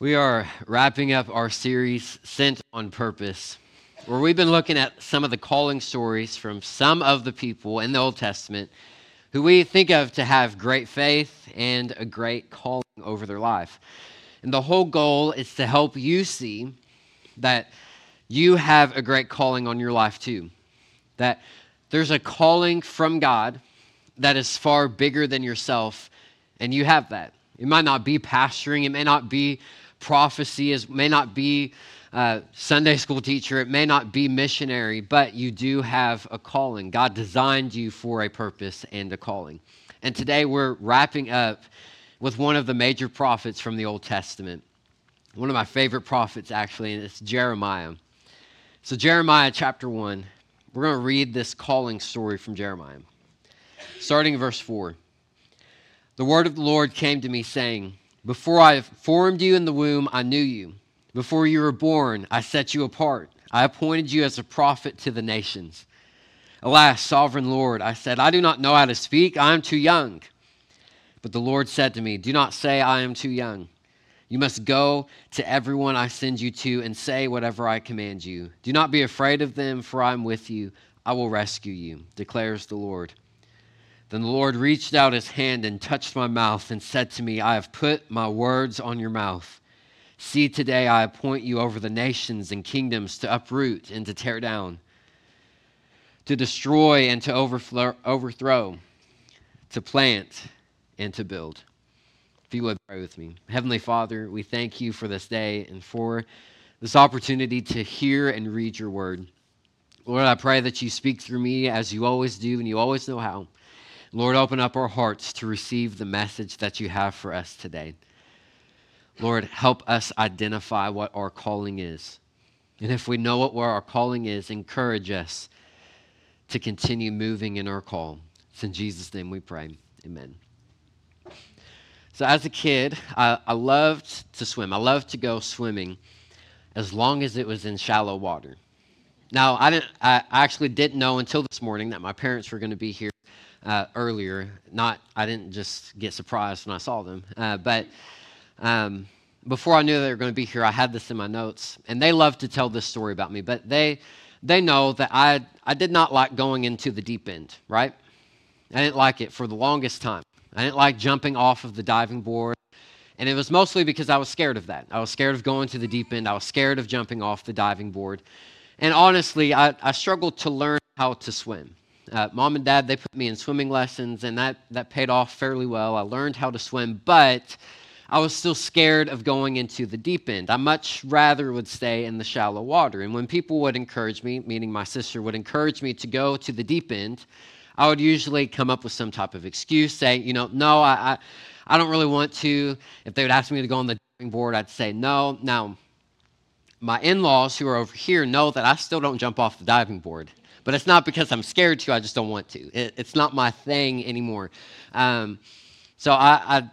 We are wrapping up our series, Sent on Purpose, where we've been looking at some of the calling stories from some of the people in the Old Testament who we think of to have great faith and a great calling over their life. And the whole goal is to help you see that you have a great calling on your life too. That there's a calling from God that is far bigger than yourself, and you have that. It might not be pastoring, it may not be prophecy, is may not be uh, Sunday school teacher, it may not be missionary, but you do have a calling. God designed you for a purpose and a calling. And today we're wrapping up with one of the major prophets from the Old Testament. One of my favorite prophets, actually, and it's Jeremiah. So, Jeremiah chapter 1, we're going to read this calling story from Jeremiah. Starting verse 4. The word of the Lord came to me, saying, Before I formed you in the womb, I knew you. Before you were born, I set you apart. I appointed you as a prophet to the nations. Alas, sovereign Lord, I said, I do not know how to speak. I am too young. But the Lord said to me, Do not say, I am too young. You must go to everyone I send you to and say whatever I command you. Do not be afraid of them, for I am with you. I will rescue you, declares the Lord. Then the Lord reached out his hand and touched my mouth and said to me, I have put my words on your mouth. See, today I appoint you over the nations and kingdoms to uproot and to tear down, to destroy and to overthrow, to plant and to build. If you would pray with me. Heavenly Father, we thank you for this day and for this opportunity to hear and read your word. Lord, I pray that you speak through me as you always do and you always know how. Lord, open up our hearts to receive the message that you have for us today. Lord, help us identify what our calling is. And if we know what our calling is, encourage us to continue moving in our call. It's in Jesus' name we pray. Amen. So, as a kid, I, I loved to swim. I loved to go swimming as long as it was in shallow water. Now, I, didn't, I actually didn't know until this morning that my parents were going to be here uh, earlier. Not, I didn't just get surprised when I saw them, uh, but um, before I knew they were going to be here, I had this in my notes, and they love to tell this story about me. But they they know that I I did not like going into the deep end, right? I didn't like it for the longest time. I didn't like jumping off of the diving board. And it was mostly because I was scared of that. I was scared of going to the deep end. I was scared of jumping off the diving board. And honestly, I, I struggled to learn how to swim. Uh, Mom and Dad, they put me in swimming lessons, and that, that paid off fairly well. I learned how to swim, but I was still scared of going into the deep end. I much rather would stay in the shallow water. And when people would encourage me, meaning my sister would encourage me to go to the deep end, I would usually come up with some type of excuse, say, you know, no, I, I, I don't really want to. If they would ask me to go on the diving board, I'd say no. Now, my in laws who are over here know that I still don't jump off the diving board. But it's not because I'm scared to, I just don't want to. It, it's not my thing anymore. Um, so I, I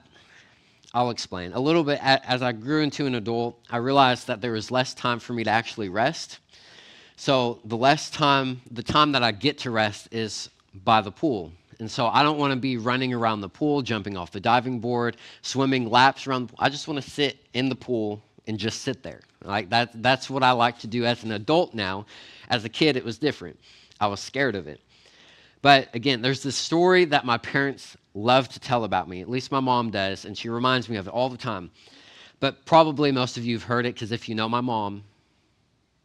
I'll explain. A little bit as I grew into an adult, I realized that there was less time for me to actually rest. So the less time, the time that I get to rest is by the pool. And so I don't want to be running around the pool, jumping off the diving board, swimming laps around. I just want to sit in the pool and just sit there. Like that, that's what I like to do as an adult now. As a kid, it was different. I was scared of it. But again, there's this story that my parents love to tell about me. At least my mom does, and she reminds me of it all the time. But probably most of you have heard it because if you know my mom,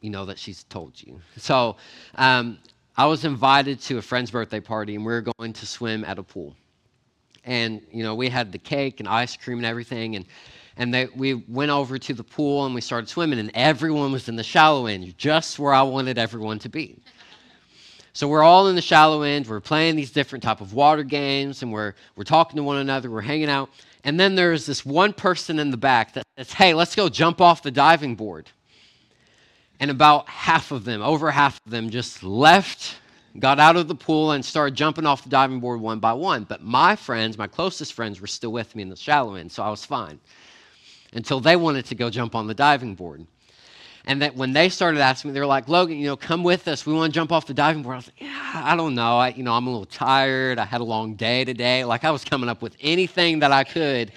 you know that she's told you. So um, I was invited to a friend's birthday party, and we were going to swim at a pool. And you know, we had the cake and ice cream and everything, and and they, we went over to the pool and we started swimming, and everyone was in the shallow end, just where I wanted everyone to be. So we're all in the shallow end. We're playing these different type of water games, and we're we're talking to one another. We're hanging out, and then there's this one person in the back that says, "Hey, let's go jump off the diving board." And about half of them, over half of them, just left, got out of the pool, and started jumping off the diving board one by one. But my friends, my closest friends, were still with me in the shallow end, so I was fine until they wanted to go jump on the diving board. And that when they started asking me, they were like, Logan, you know, come with us. We want to jump off the diving board. I was like, yeah, I don't know. I, you know, I'm a little tired. I had a long day today. Like I was coming up with anything that I could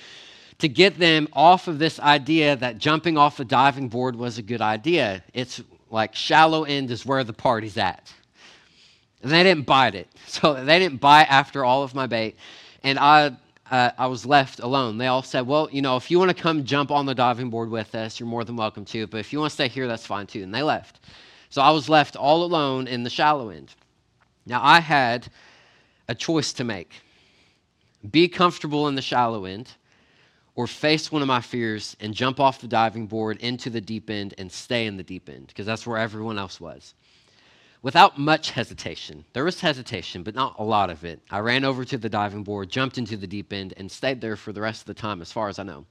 to get them off of this idea that jumping off a diving board was a good idea. It's like shallow end is where the party's at. And they didn't bite it. So they didn't bite after all of my bait. And I, uh, I was left alone. They all said, Well, you know, if you want to come jump on the diving board with us, you're more than welcome to. But if you want to stay here, that's fine too. And they left. So I was left all alone in the shallow end. Now I had a choice to make be comfortable in the shallow end or face one of my fears and jump off the diving board into the deep end and stay in the deep end because that's where everyone else was. Without much hesitation, there was hesitation, but not a lot of it. I ran over to the diving board, jumped into the deep end, and stayed there for the rest of the time, as far as I know.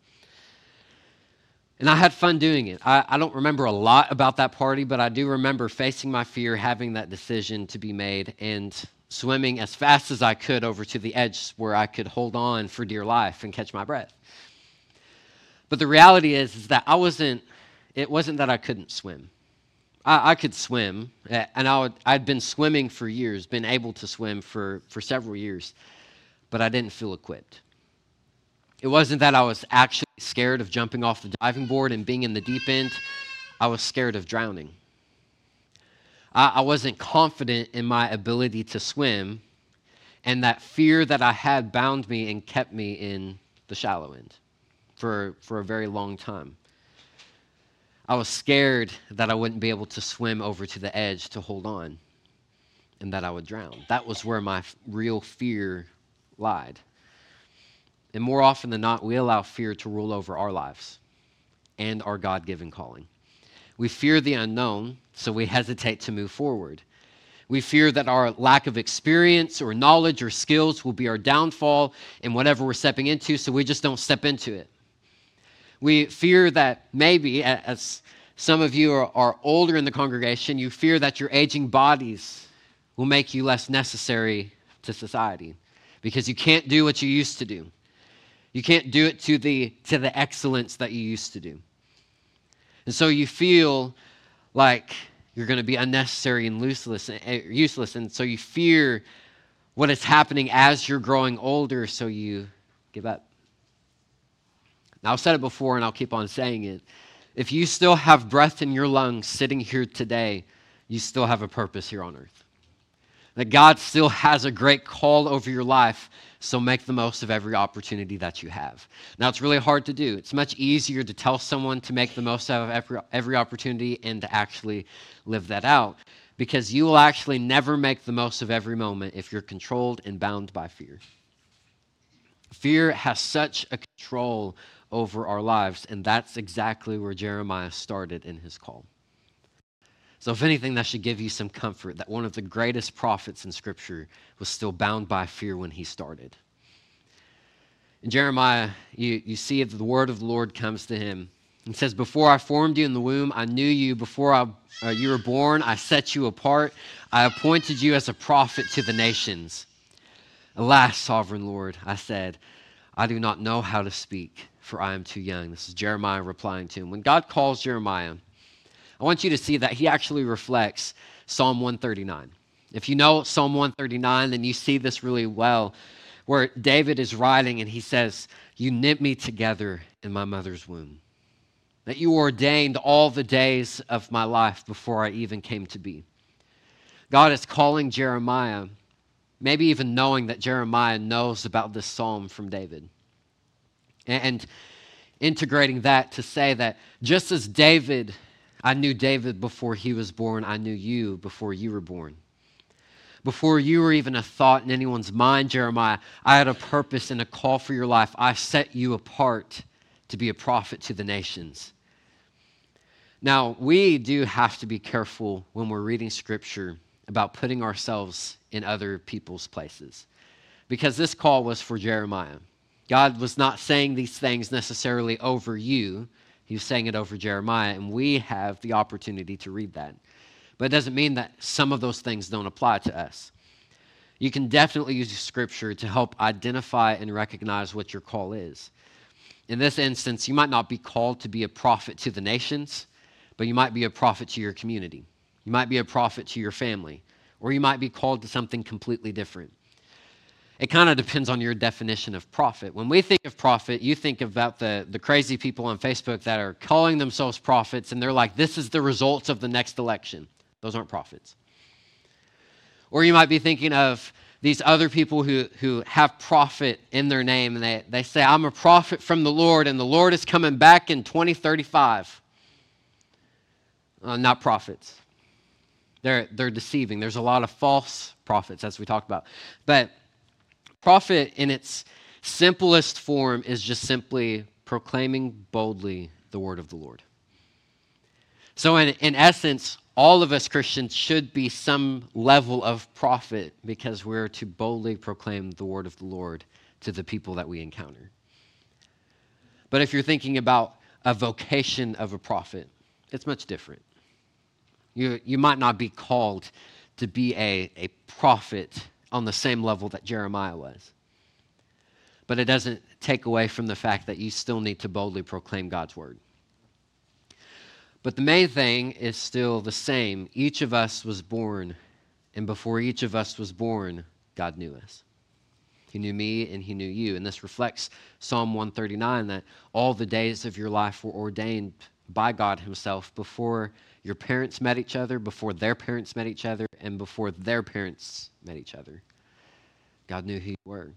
And I had fun doing it. I, I, don't remember a lot about that party, but I do remember facing my fear, having that decision to be made, and swimming as fast as I could over to the edge where I could hold on for dear life and catch my breath. But the reality is, is that I wasn't, it wasn't that I couldn't swim. I, I could swim, and I would, I'd been swimming for years, been able to swim for, for several years, but I didn't feel equipped. It wasn't that I was actually scared of jumping off the diving board and being in the deep end, I was scared of drowning. I, I wasn't confident in my ability to swim, and that fear that I had bound me and kept me in the shallow end for, for a very long time. I was scared that I wouldn't be able to swim over to the edge to hold on and that I would drown. That was where my real fear lied. And more often than not, we allow fear to rule over our lives and our God given calling. We fear the unknown, so we hesitate to move forward. We fear that our lack of experience or knowledge or skills will be our downfall in whatever we're stepping into, so we just don't step into it. We fear that maybe, as some of you are, are older in the congregation, you fear that your aging bodies will make you less necessary to society because you can't do what you used to do. You can't do it to the, to the excellence that you used to do. And so you feel like you're going to be unnecessary and useless, eh, useless. And so you fear what is happening as you're growing older, so you give up. Now, I've said it before and I'll keep on saying it. If you still have breath in your lungs sitting here today, you still have a purpose here on earth. That God still has a great call over your life, so make the most of every opportunity that you have. Now, it's really hard to do. It's much easier to tell someone to make the most out of every, every opportunity and to actually live that out because you will actually never make the most of every moment if you're controlled and bound by fear. Fear has such a control over our lives. And that's exactly where Jeremiah started in his call. So, if anything, that should give you some comfort that one of the greatest prophets in Scripture was still bound by fear when he started. In Jeremiah, you, you see the word of the Lord comes to him and says, Before I formed you in the womb, I knew you. Before I, uh, you were born, I set you apart. I appointed you as a prophet to the nations. Alas, sovereign Lord, I said, I do not know how to speak for I am too young. This is Jeremiah replying to him. When God calls Jeremiah, I want you to see that he actually reflects Psalm 139. If you know Psalm 139, then you see this really well, where David is writing and he says, You knit me together in my mother's womb. That you ordained all the days of my life before I even came to be. God is calling Jeremiah, maybe even knowing that Jeremiah knows about this psalm from David. And integrating that to say that just as David, I knew David before he was born, I knew you before you were born. Before you were even a thought in anyone's mind, Jeremiah, I had a purpose and a call for your life. I set you apart to be a prophet to the nations. Now, we do have to be careful when we're reading scripture about putting ourselves in other people's places because this call was for Jeremiah. God was not saying these things necessarily over you, He was saying it over Jeremiah, and we have the opportunity to read that. But it doesn't mean that some of those things don't apply to us. You can definitely use scripture to help identify and recognize what your call is. In this instance, you might not be called to be a prophet to the nations, but you might be a prophet to your community. You might be a prophet to your family, or you might be called to something completely different. It kind of depends on your definition of prophet. When we think of prophet, you think about the, the crazy people on Facebook that are calling themselves prophets and they're like, this is the results of the next election. Those aren't prophets. Or you might be thinking of these other people who, who have prophet in their name and they, they say, I'm a prophet from the Lord and the Lord is coming back in 2035. Uh, not prophets. They're, they're deceiving. There's a lot of false prophets, as we talked about. But prophet, in its simplest form, is just simply proclaiming boldly the word of the Lord. So, in, in essence, all of us Christians should be some level of prophet because we're to boldly proclaim the word of the Lord to the people that we encounter. But if you're thinking about a vocation of a prophet, it's much different. You, you might not be called to be a, a prophet on the same level that Jeremiah was. But it doesn't take away from the fact that you still need to boldly proclaim God's word. But the main thing is still the same. Each of us was born, and before each of us was born, God knew us. He knew me and he knew you. And this reflects Psalm 139 that all the days of your life were ordained by God Himself before your parents met each other, before their parents met each other, and before their parents met each other. God knew who you were.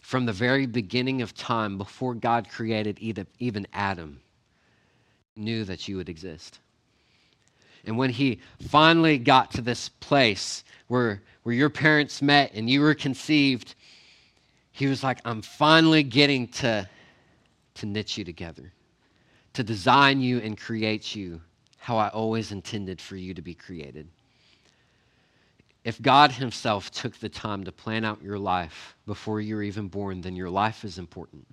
From the very beginning of time, before God created even Adam, knew that you would exist. And when he finally got to this place where, where your parents met and you were conceived, he was like, I'm finally getting to, to knit you together, to design you and create you how I always intended for you to be created. If God Himself took the time to plan out your life before you're even born, then your life is important.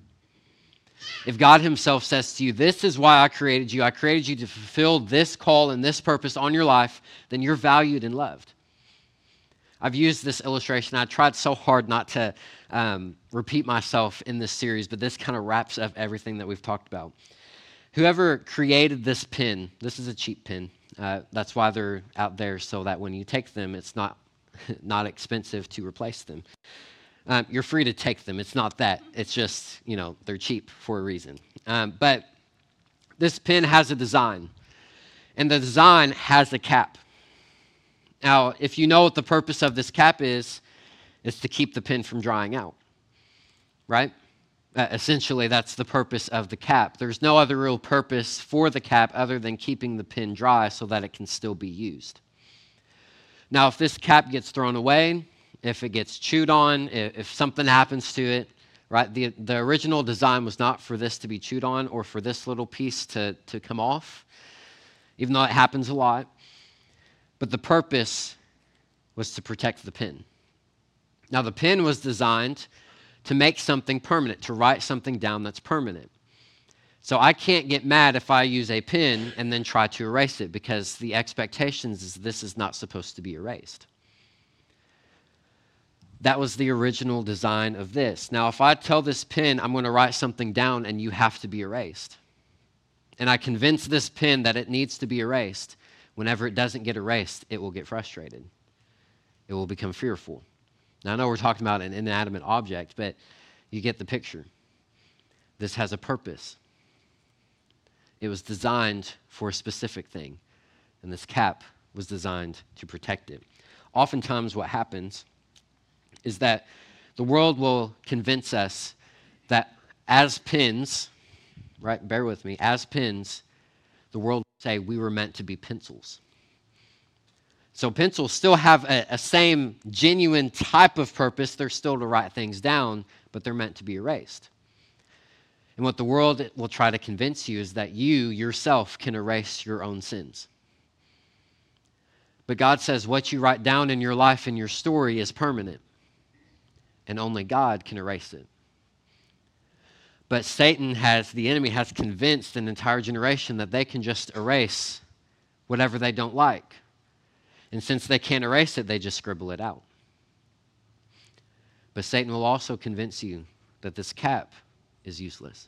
If God Himself says to you, This is why I created you, I created you to fulfill this call and this purpose on your life, then you're valued and loved. I've used this illustration. I tried so hard not to um, repeat myself in this series, but this kind of wraps up everything that we've talked about. Whoever created this pin, this is a cheap pin. Uh, that's why they're out there, so that when you take them, it's not, not expensive to replace them. Um, you're free to take them. It's not that. It's just, you know, they're cheap for a reason. Um, but this pin has a design, and the design has a cap. Now, if you know what the purpose of this cap is, it's to keep the pin from drying out, right? Uh, essentially, that's the purpose of the cap. There's no other real purpose for the cap other than keeping the pin dry so that it can still be used. Now, if this cap gets thrown away, if it gets chewed on, if, if something happens to it, right? The, the original design was not for this to be chewed on or for this little piece to, to come off, even though it happens a lot. But the purpose was to protect the pin. Now, the pin was designed to make something permanent, to write something down that's permanent. So I can't get mad if I use a pen and then try to erase it because the expectations is this is not supposed to be erased. That was the original design of this. Now, if I tell this pen I'm going to write something down and you have to be erased, and I convince this pen that it needs to be erased, whenever it doesn't get erased, it will get frustrated. It will become fearful. Now, I know we're talking about an inanimate object, but you get the picture. This has a purpose. It was designed for a specific thing, and this cap was designed to protect it. Oftentimes, what happens is that the world will convince us that as pins, right, bear with me, as pins, the world will say we were meant to be pencils. So pencils still have a, a, same genuine type of purpose. They're still to write things down, but they're meant to be erased. And what the world will try to convince you is that you yourself can erase your own sins. But God says what you write down in your life and your story is permanent and only God can erase it. But Satan has, the enemy has convinced an entire generation that they can just erase whatever they don't like. And since they can't erase it, they just scribble it out. But Satan will also convince you that this cap is useless,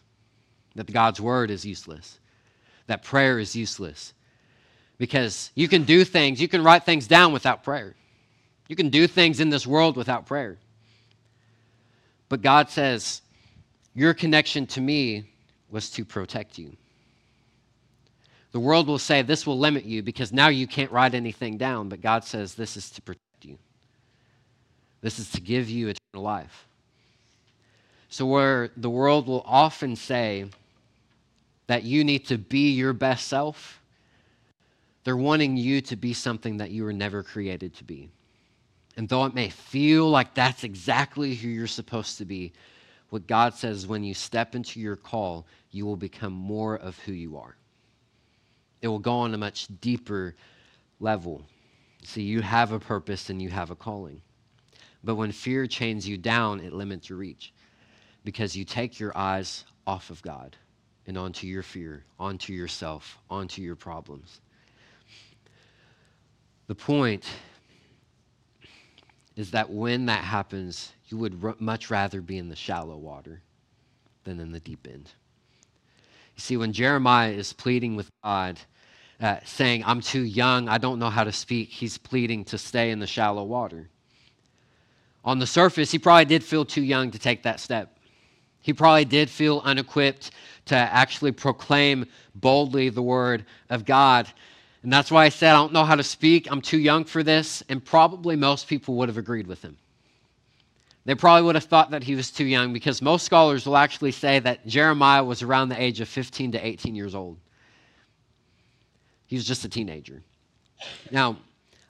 that God's word is useless, that prayer is useless. Because you can do things, you can write things down without prayer. You can do things in this world without prayer. But God says, Your connection to me was to protect you. The world will say this will limit you because now you can't write anything down, but God says this is to protect you. This is to give you eternal life. So, where the world will often say that you need to be your best self, they're wanting you to be something that you were never created to be. And though it may feel like that's exactly who you're supposed to be, what God says when you step into your call, you will become more of who you are. It will go on a much deeper level. See, you have a purpose and you have a calling. But when fear chains you down, it limits your reach because you take your eyes off of God and onto your fear, onto yourself, onto your problems. The point is that when that happens, you would r- much rather be in the shallow water than in the deep end. You see, when Jeremiah is pleading with God, uh, saying, I'm too young, I don't know how to speak, he's pleading to stay in the shallow water. On the surface, he probably did feel too young to take that step. He probably did feel unequipped to actually proclaim boldly the word of God. And that's why I said, I don't know how to speak. I'm too young for this. And probably most people would have agreed with him. They probably would have thought that he was too young because most scholars will actually say that Jeremiah was around the age of 15 to 18 years old. He was just a teenager. Now,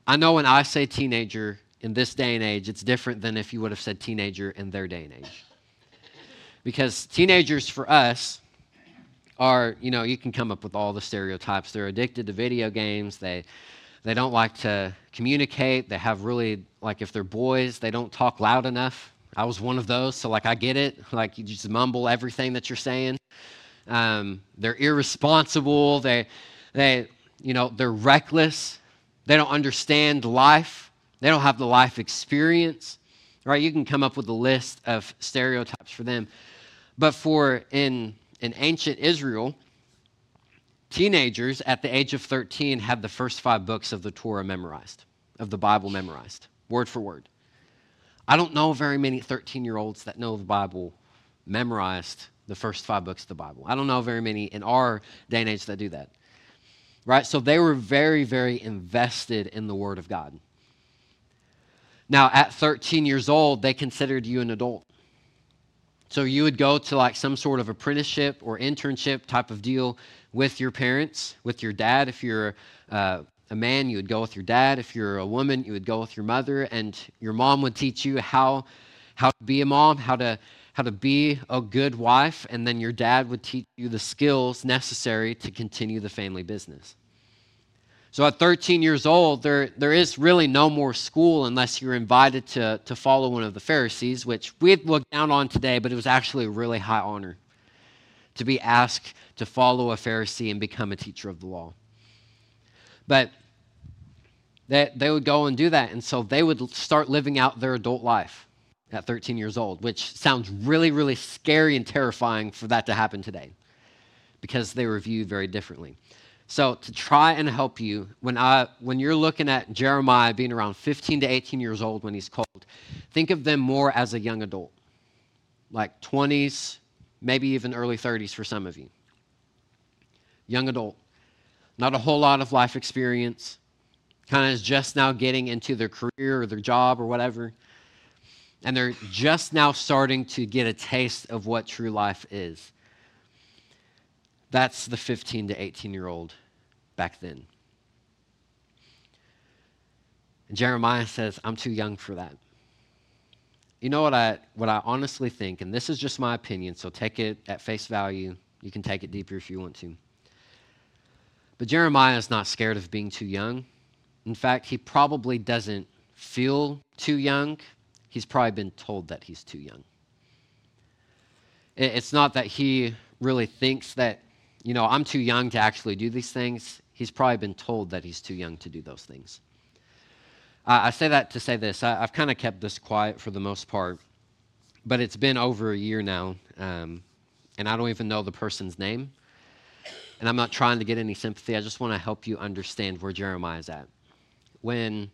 I know when I say teenager in this day and age, it's different than if you would have said teenager in their day and age. Because teenagers for us are, you know, you can come up with all the stereotypes. They're addicted to video games. They, they don't like to communicate. They have really, like, if they're boys, they don't talk loud enough. I was one of those, so, like, I get it. Like, you just mumble everything that you're saying. Um, they're irresponsible. They, they, you know, they're reckless. They don't understand life. They don't have the life experience, right? You can come up with a list of stereotypes for them. But for in, in ancient Israel, teenagers at the age of 13 had the first five books of the Torah memorized, of the Bible memorized, word for word. I don't know very many 13 year olds that know the Bible memorized the first five books of the Bible. I don't know very many in our day and age that do that. Right? So they were very, very invested in the Word of God. Now, at 13 years old, they considered you an adult. So you would go to like some sort of apprenticeship or internship type of deal with your parents, with your dad. If you're uh, a man, you would go with your dad. If you're a woman, you would go with your mother, and your mom would teach you how how to be a mom, how to how to be a good wife, and then your dad would teach you the skills necessary to continue the family business. So at 13 years old, there, there is really no more school unless you're invited to, to follow one of the Pharisees, which we'd look down on today, but it was actually a really high honor to be asked to follow a Pharisee and become a teacher of the law. But they, they would go and do that, and so they would start living out their adult life at 13 years old, which sounds really, really scary and terrifying for that to happen today because they were viewed very differently. So to try and help you, when I when you're looking at Jeremiah being around 15 to 18 years old when he's called, think of them more as a young adult, like 20s, maybe even early 30s for some of you. Young adult, not a whole lot of life experience, kind of is just now getting into their career or their job or whatever, and they're just now starting to get a taste of what true life is. That's the 15 to 18 year old back then. And Jeremiah says, I'm too young for that. You know what I, what I honestly think, and this is just my opinion, so take it at face value. You can take it deeper if you want to. But Jeremiah is not scared of being too young. In fact, he probably doesn't feel too young. He's probably been told that he's too young. It's not that he really thinks that you know, I'm too young to actually do these things, he's probably been told that he's too young to do those things. Uh, I say that to say this. I, have kind of kept this quiet for the most part, but it's been over a year now, um, and I don't even know the person's name. And I'm not trying to get any sympathy. I just want to help you understand where Jeremiah is at. When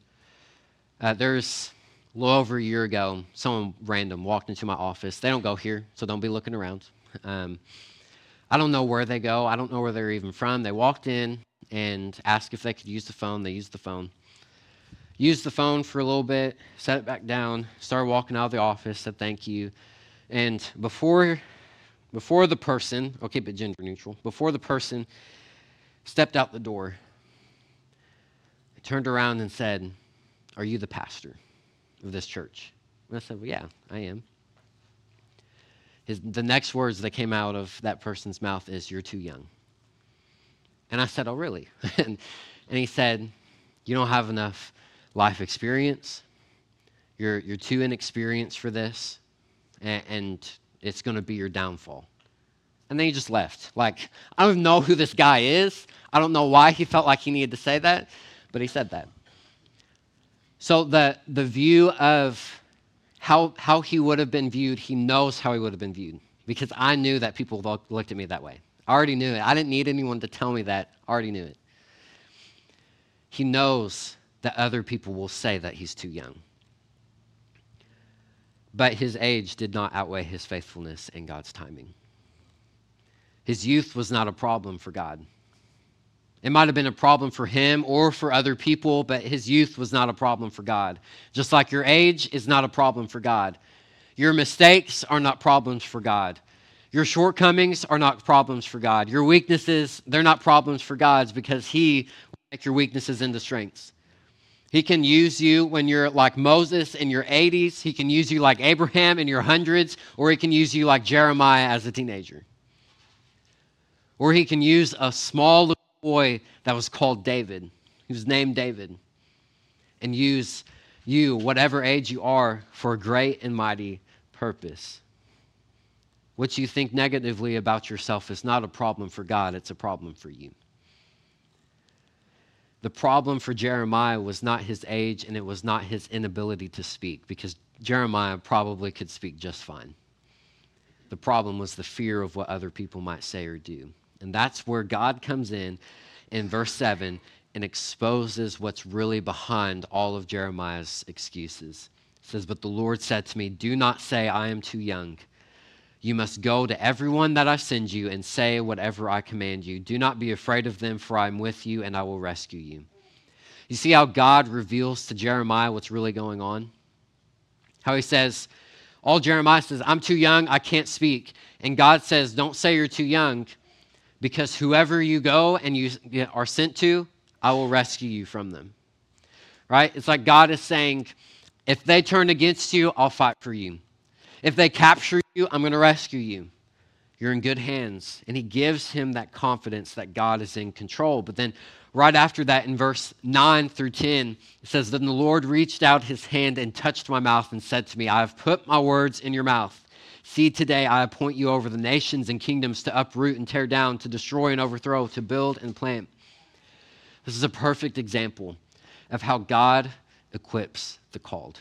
uh, there's a little over a year ago, someone random walked into my office. They don't go here, so don't be looking around. Um, I don't know where they go. I don't know where they're even from. They walked in and asked if they could use the phone. They used the phone. Used the phone for a little bit, set it back down, started walking out of the office, said thank you. And before, before the person, I'll keep it gender neutral, before the person stepped out the door, I turned around and said, Are you the pastor of this church? And I said, Well, yeah, I am. His, the next words that came out of that person's mouth is, You're too young. And I said, Oh, really? and, and he said, You don't have enough life experience. You're, you're too inexperienced for this, and, and it's going to be your downfall. And then he just left. Like, I don't know who this guy is. I don't know why he felt like he needed to say that, but he said that. So, the, the view of how, how he would have been viewed, he knows how he would have been viewed because I knew that people looked at me that way. I already knew it. I didn't need anyone to tell me that. I already knew it. He knows that other people will say that he's too young. But his age did not outweigh his faithfulness and God's timing. His youth was not a problem for God. It might have been a problem for him or for other people, but his youth was not a problem for God. Just like your age is not a problem for God. Your mistakes are not problems for God. Your shortcomings are not problems for God. Your weaknesses, they're not problems for God's because He will make your weaknesses into strengths. He can use you when you're like Moses in your 80s. He can use you like Abraham in your hundreds, or He can use you like Jeremiah as a teenager. Or He can use a small boy that was called David, he was named David, and use you, whatever age you are, for a great and mighty purpose. What you think negatively about yourself is not a problem for God, it's a problem for you. The problem for Jeremiah was not his age and it was not his inability to speak, because Jeremiah probably could speak just fine. The problem was the fear of what other people might say or do. And that's where God comes in in verse 7 and exposes what's really behind all of Jeremiah's excuses. It says, But the Lord said to me, Do not say, I am too young. You must go to everyone that I send you and say whatever I command you. Do not be afraid of them, for I am with you and I will rescue you. You see how God reveals to Jeremiah what's really going on? How he says, All Jeremiah says, I'm too young, I can't speak. And God says, Don't say you're too young because whoever you go and you are sent to, I will rescue you from them. Right? It's like God is saying, if they turn against you, I'll fight for you. If they capture you, I'm going to rescue you. You're in good hands. And he gives him that confidence that God is in control. But then, right after that, in verse 9 through 10, it says, Then the Lord reached out his hand and touched my mouth and said to me, I have put my words in your mouth. See, today I appoint you over the nations and kingdoms to uproot and tear down, to destroy and overthrow, to build and plant. This is a perfect example of how God equips the called.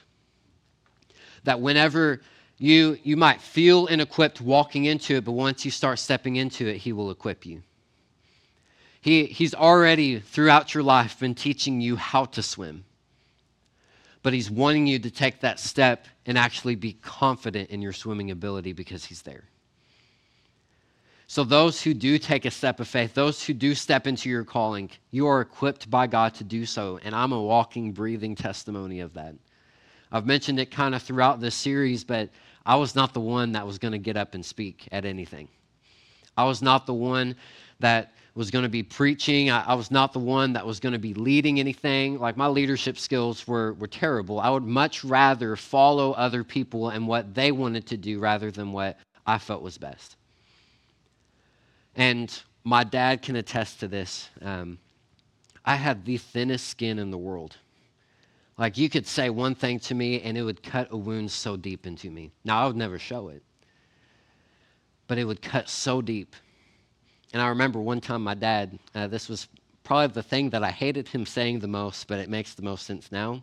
That whenever you, you might feel inequipped walking into it, but once you start stepping into it, He will equip you. He, he's already, throughout your life, been teaching you how to swim but He's wanting you to take that step and actually be confident in your swimming ability because He's there. So, those who do take a step of faith, those who do step into your calling, you are equipped by God to do so. And I'm a walking, breathing testimony of that. I've mentioned it kind of throughout this series, but I was not the one that was going to get up and speak at anything. I was not the one that was going to be preaching. I, I, was not the one that was going to be leading anything. Like my leadership skills were, were terrible. I would much rather follow other people and what they wanted to do rather than what I felt was best. And my dad can attest to this. Um, I had the thinnest skin in the world. Like you could say one thing to me and it would cut a wound so deep into me. Now, I would never show it, but it would cut so deep and I remember one time my dad, uh, this was probably the thing that I hated him saying the most, but it makes the most sense now.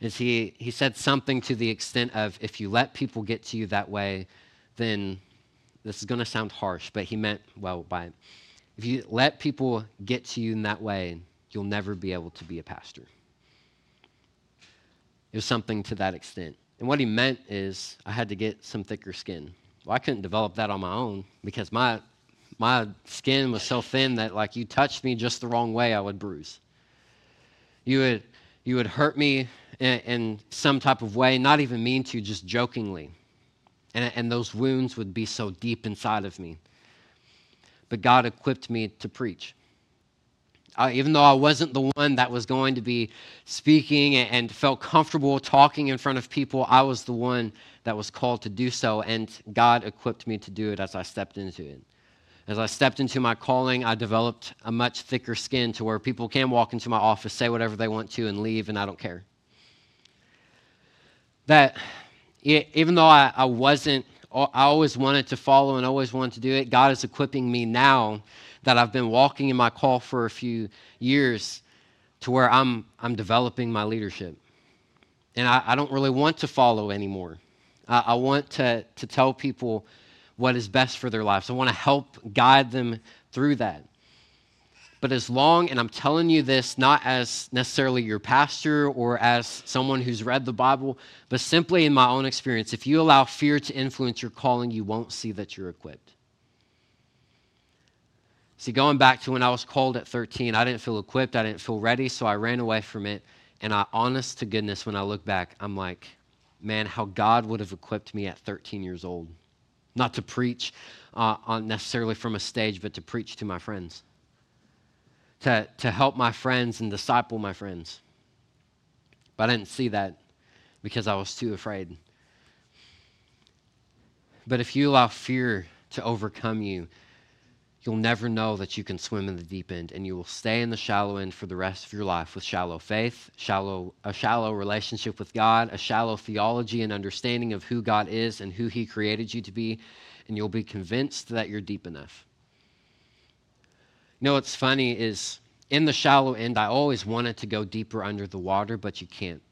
Is he, he said something to the extent of if you let people get to you that way, then this is going to sound harsh, but he meant well by it. If you let people get to you in that way, you'll never be able to be a pastor. It was something to that extent. And what he meant is I had to get some thicker skin. Well, I couldn't develop that on my own because my my skin was so thin that like you touched me just the wrong way, I would bruise. You would you would hurt me in, in some type of way, not even mean to, just jokingly. And, and those wounds would be so deep inside of me. But God equipped me to preach. Uh, even though I wasn't the one that was going to be speaking and, and felt comfortable talking in front of people, I was the one that was called to do so, and God equipped me to do it as I stepped into it. As I stepped into my calling, I developed a much thicker skin to where people can walk into my office, say whatever they want to, and leave, and I don't care. That even though I, I wasn't, I always wanted to follow and always wanted to do it, God is equipping me now that I've been walking in my call for a few years to where I'm, I'm developing my leadership. And I, I don't really want to follow anymore. I, I want to, to tell people what is best for their lives. I want to help guide them through that. But as long, and I'm telling you this not as necessarily your pastor or as someone who's read the Bible, but simply in my own experience, if you allow fear to influence your calling, you won't see that you're equipped. See, going back to when I was called at 13, I didn't feel equipped, I didn't feel ready, so I ran away from it. And I, honest to goodness, when I look back, I'm like, man, how God would have equipped me at 13 years old not to preach uh, necessarily from a stage, but to preach to my friends, to, to help my friends and disciple my friends. But I didn't see that because I was too afraid. But if you allow fear to overcome you, you'll never know that you can swim in the deep end and you will stay in the shallow end for the rest of your life with shallow faith, shallow a shallow relationship with God, a shallow theology and understanding of who God is and who he created you to be, and you'll be convinced that you're deep enough. You know what's funny is in the shallow end I always wanted to go deeper under the water, but you can't.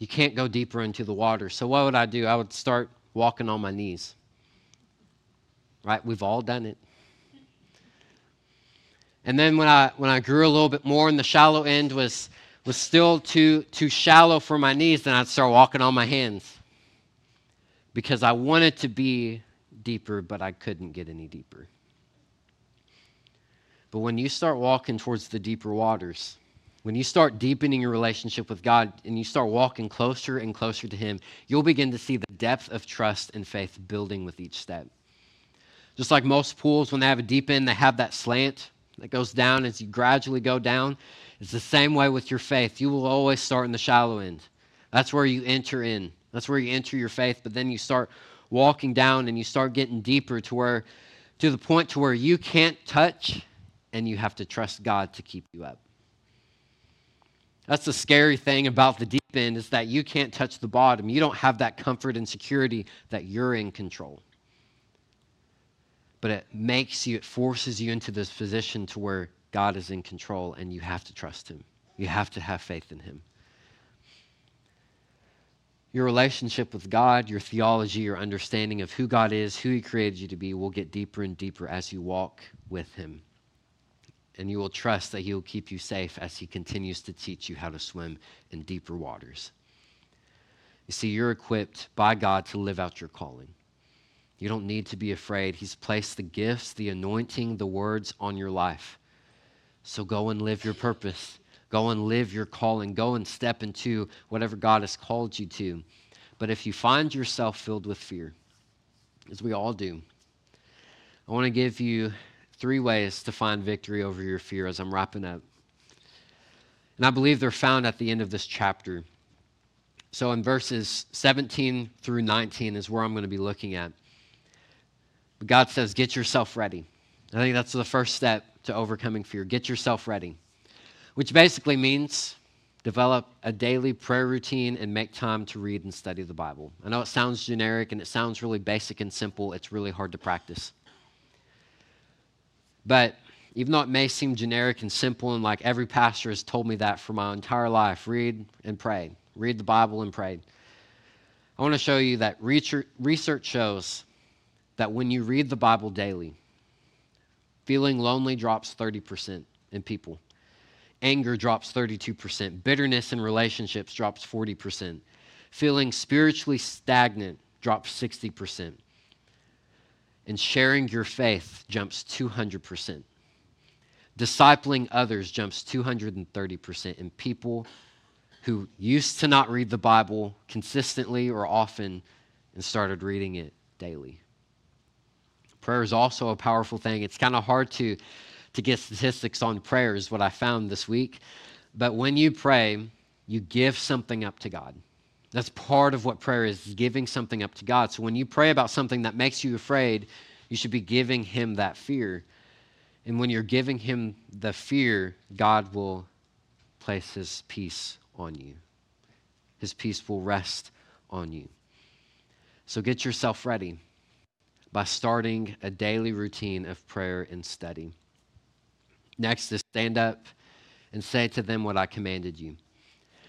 You can't go deeper into the water. So what would I do? I would start walking on my knees. Right? We've all done it. And then when I when I grew a little bit more and the shallow end was was still too too shallow for my knees, then I'd start walking on my hands. Because I wanted to be deeper, but I couldn't get any deeper. But when you start walking towards the deeper waters, when you start deepening your relationship with God and you start walking closer and closer to Him, you'll begin to see the depth of trust and faith building with each step. Just like most pools, when they have a deep end, they have that slant that goes down as you gradually go down. It's the same way with your faith. You will always start in the shallow end. That's where you enter in. That's where you enter your faith, but then you start walking down and you start getting deeper to where to the point to where you can't touch and you have to trust God to keep you up. That's the scary thing about the deep end is that you can't touch the bottom. You don't have that comfort and security that you're in control but it makes you, it forces you into this position to where God is in control and you have to trust Him. You have to have faith in Him. Your relationship with God, your theology, your understanding of who God is, who He created you to be, will get deeper and deeper as you walk with Him. And you will trust that He will keep you safe as He continues to teach you how to swim in deeper waters. You see, you're equipped by God to live out your calling. You don't need to be afraid. He's placed the gifts, the anointing, the words on your life. So go and live your purpose. Go and live your calling. Go and step into whatever God has called you to. But if you find yourself filled with fear, as we all do, I want to give you three ways to find victory over your fear as I'm wrapping up. And I believe they're found at the end of this chapter. So in verses 17 through 19 is where I'm going to be looking at. But God says, get yourself ready. I think that's the first step to overcoming fear. Get yourself ready, which basically means develop a daily prayer routine and make time to read and study the Bible. I know it sounds generic and it sounds really basic and simple, it's really hard to practice. But even though it may seem generic and simple, and like every pastor has told me that for my entire life read and pray, read the Bible and pray. I want to show you that research shows that when you read the Bible daily, feeling lonely drops 30% in people. anger drops 32%. Bitterness in relationships drops 40%. Feeling spiritually stagnant drops 60%. And sharing your faith jumps 200%. Discipling others jumps 230%. And people who used to not read the Bible consistently or often and started reading it daily. Prayer is also a powerful thing. It's kind of hard to, to get statistics on prayer, is what I found this week. But when you pray, you give something up to God. That's part of what prayer is, is giving something up to God. So when you pray about something that makes you afraid, you should be giving Him that fear. And when you're giving Him the fear, God will place His peace on you. His peace will rest on you. So get yourself ready by starting a daily routine of prayer and study. Next is stand up and say to them what I commanded you,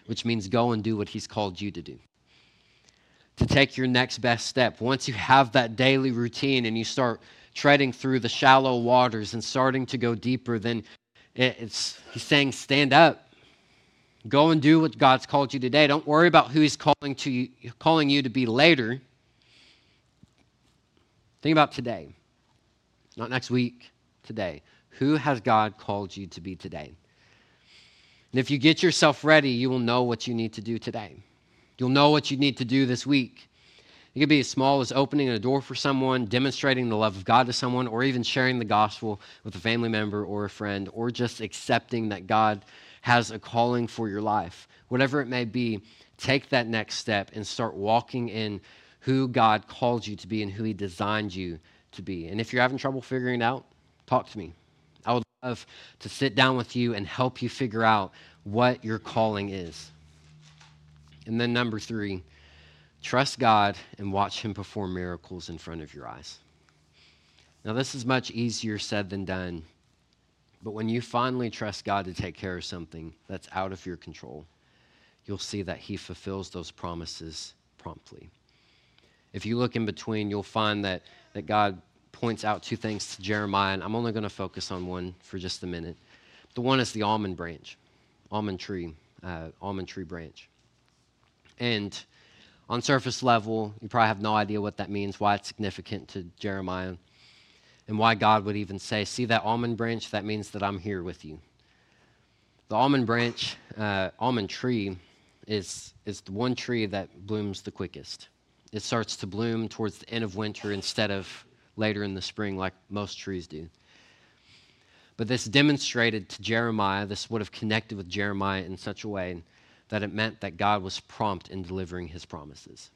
which means go and do what He's called you to do. To take your next best step. Once you have that daily routine and you start treading through the shallow waters and starting to go deeper, then it's, He's saying, stand up. Go and do what God's called you today. Don't worry about who He's calling, to you, calling you to be later. Think about today, not next week, today. Who has God called you to be today? And if you get yourself ready, you will know what you need to do today. You'll know what you need to do this week. It could be as small as opening a door for someone, demonstrating the love of God to someone, or even sharing the gospel with a family member or a friend, or just accepting that God has a calling for your life. Whatever it may be, take that next step and start walking in who God called you to be and who He designed you to be. And if you're having trouble figuring it out, talk to me. I would love to sit down with you and help you figure out what your calling is. And then, number three, trust God and watch Him perform miracles in front of your eyes. Now, this is much easier said than done, but when you finally trust God to take care of something that's out of your control, you'll see that He fulfills those promises promptly. If you look in between, you'll find that, that God points out two things to Jeremiah, and I'm only going to focus on one for just a minute. The one is the almond branch, almond tree, uh, almond tree branch. And on surface level, you probably have no idea what that means, why it's significant to Jeremiah, and why God would even say, See that almond branch? That means that I'm here with you. The almond branch, uh, almond tree, is, is the one tree that blooms the quickest it starts to bloom towards the end of winter instead of later in the spring, like most trees do. But this demonstrated to Jeremiah, this would have connected with Jeremiah in such a way that it meant that God was prompt in delivering his promises.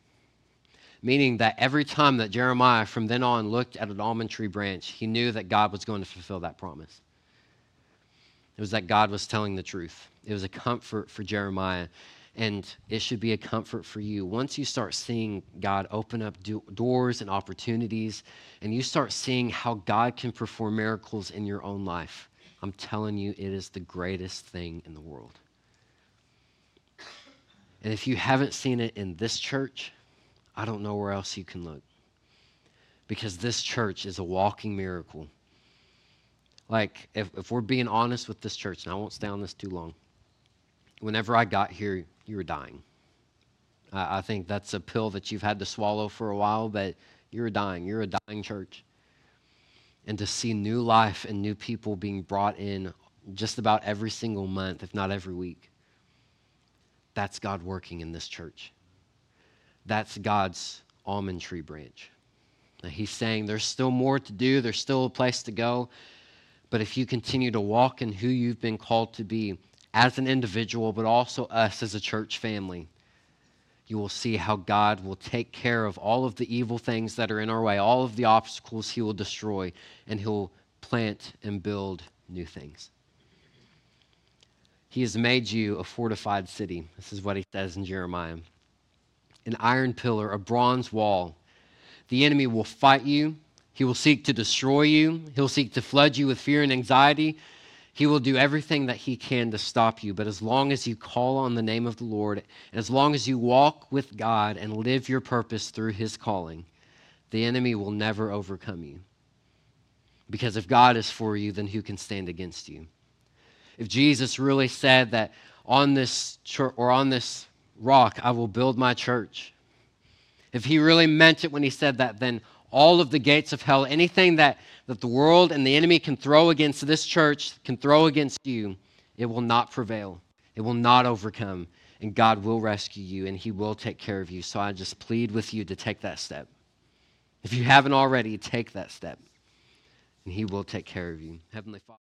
Meaning that every time that Jeremiah from then on looked at an almond tree branch, he knew that God was going to fulfill that promise. It was that God was telling the truth. It was a comfort for Jeremiah and it should be a comfort for you. Once you start seeing God open up do- doors and opportunities, and you start seeing how God can perform miracles in your own life, I'm telling you, it is the greatest thing in the world. And if you haven't seen it in this church, I don't know where else you can look. Because this church is a walking miracle. Like, if, if we're being honest with this church, and I won't stay on this too long, whenever I got here, you were dying. I, I think that's a pill that you've had to swallow for a while, but you're dying. You're a dying church. And to see new life and new people being brought in just about every single month, if not every week, that's God working in this church. That's God's almond tree branch. Now, he's saying there's still more to do, there's still a place to go. But if you continue to walk in who you've been called to be, as an individual, but also us as a church family, you will see how God will take care of all of the evil things that are in our way, all of the obstacles He will destroy, and He'll plant and build new things. He has made you a fortified city. This is what He says in Jeremiah an iron pillar, a bronze wall. The enemy will fight you. He will seek to destroy you. He'll seek to flood you with fear and anxiety. He will do everything that he can to stop you. But as long as you call on the name of the Lord, and as long as you walk with God and live your purpose through his calling, the enemy will never overcome you. Because if God is for you, then who can stand against you? if Jesus really said that on this church or on this rock I will build my church, if he really meant it when he said that, then all of the gates of hell, anything that, that the world and the enemy can throw against this church, can throw against you, it will not prevail. It will not overcome. And God will rescue you and he will take care of you. So I just plead with you to take that step. If you haven't already, take that step and he will take care of you. Heavenly Father.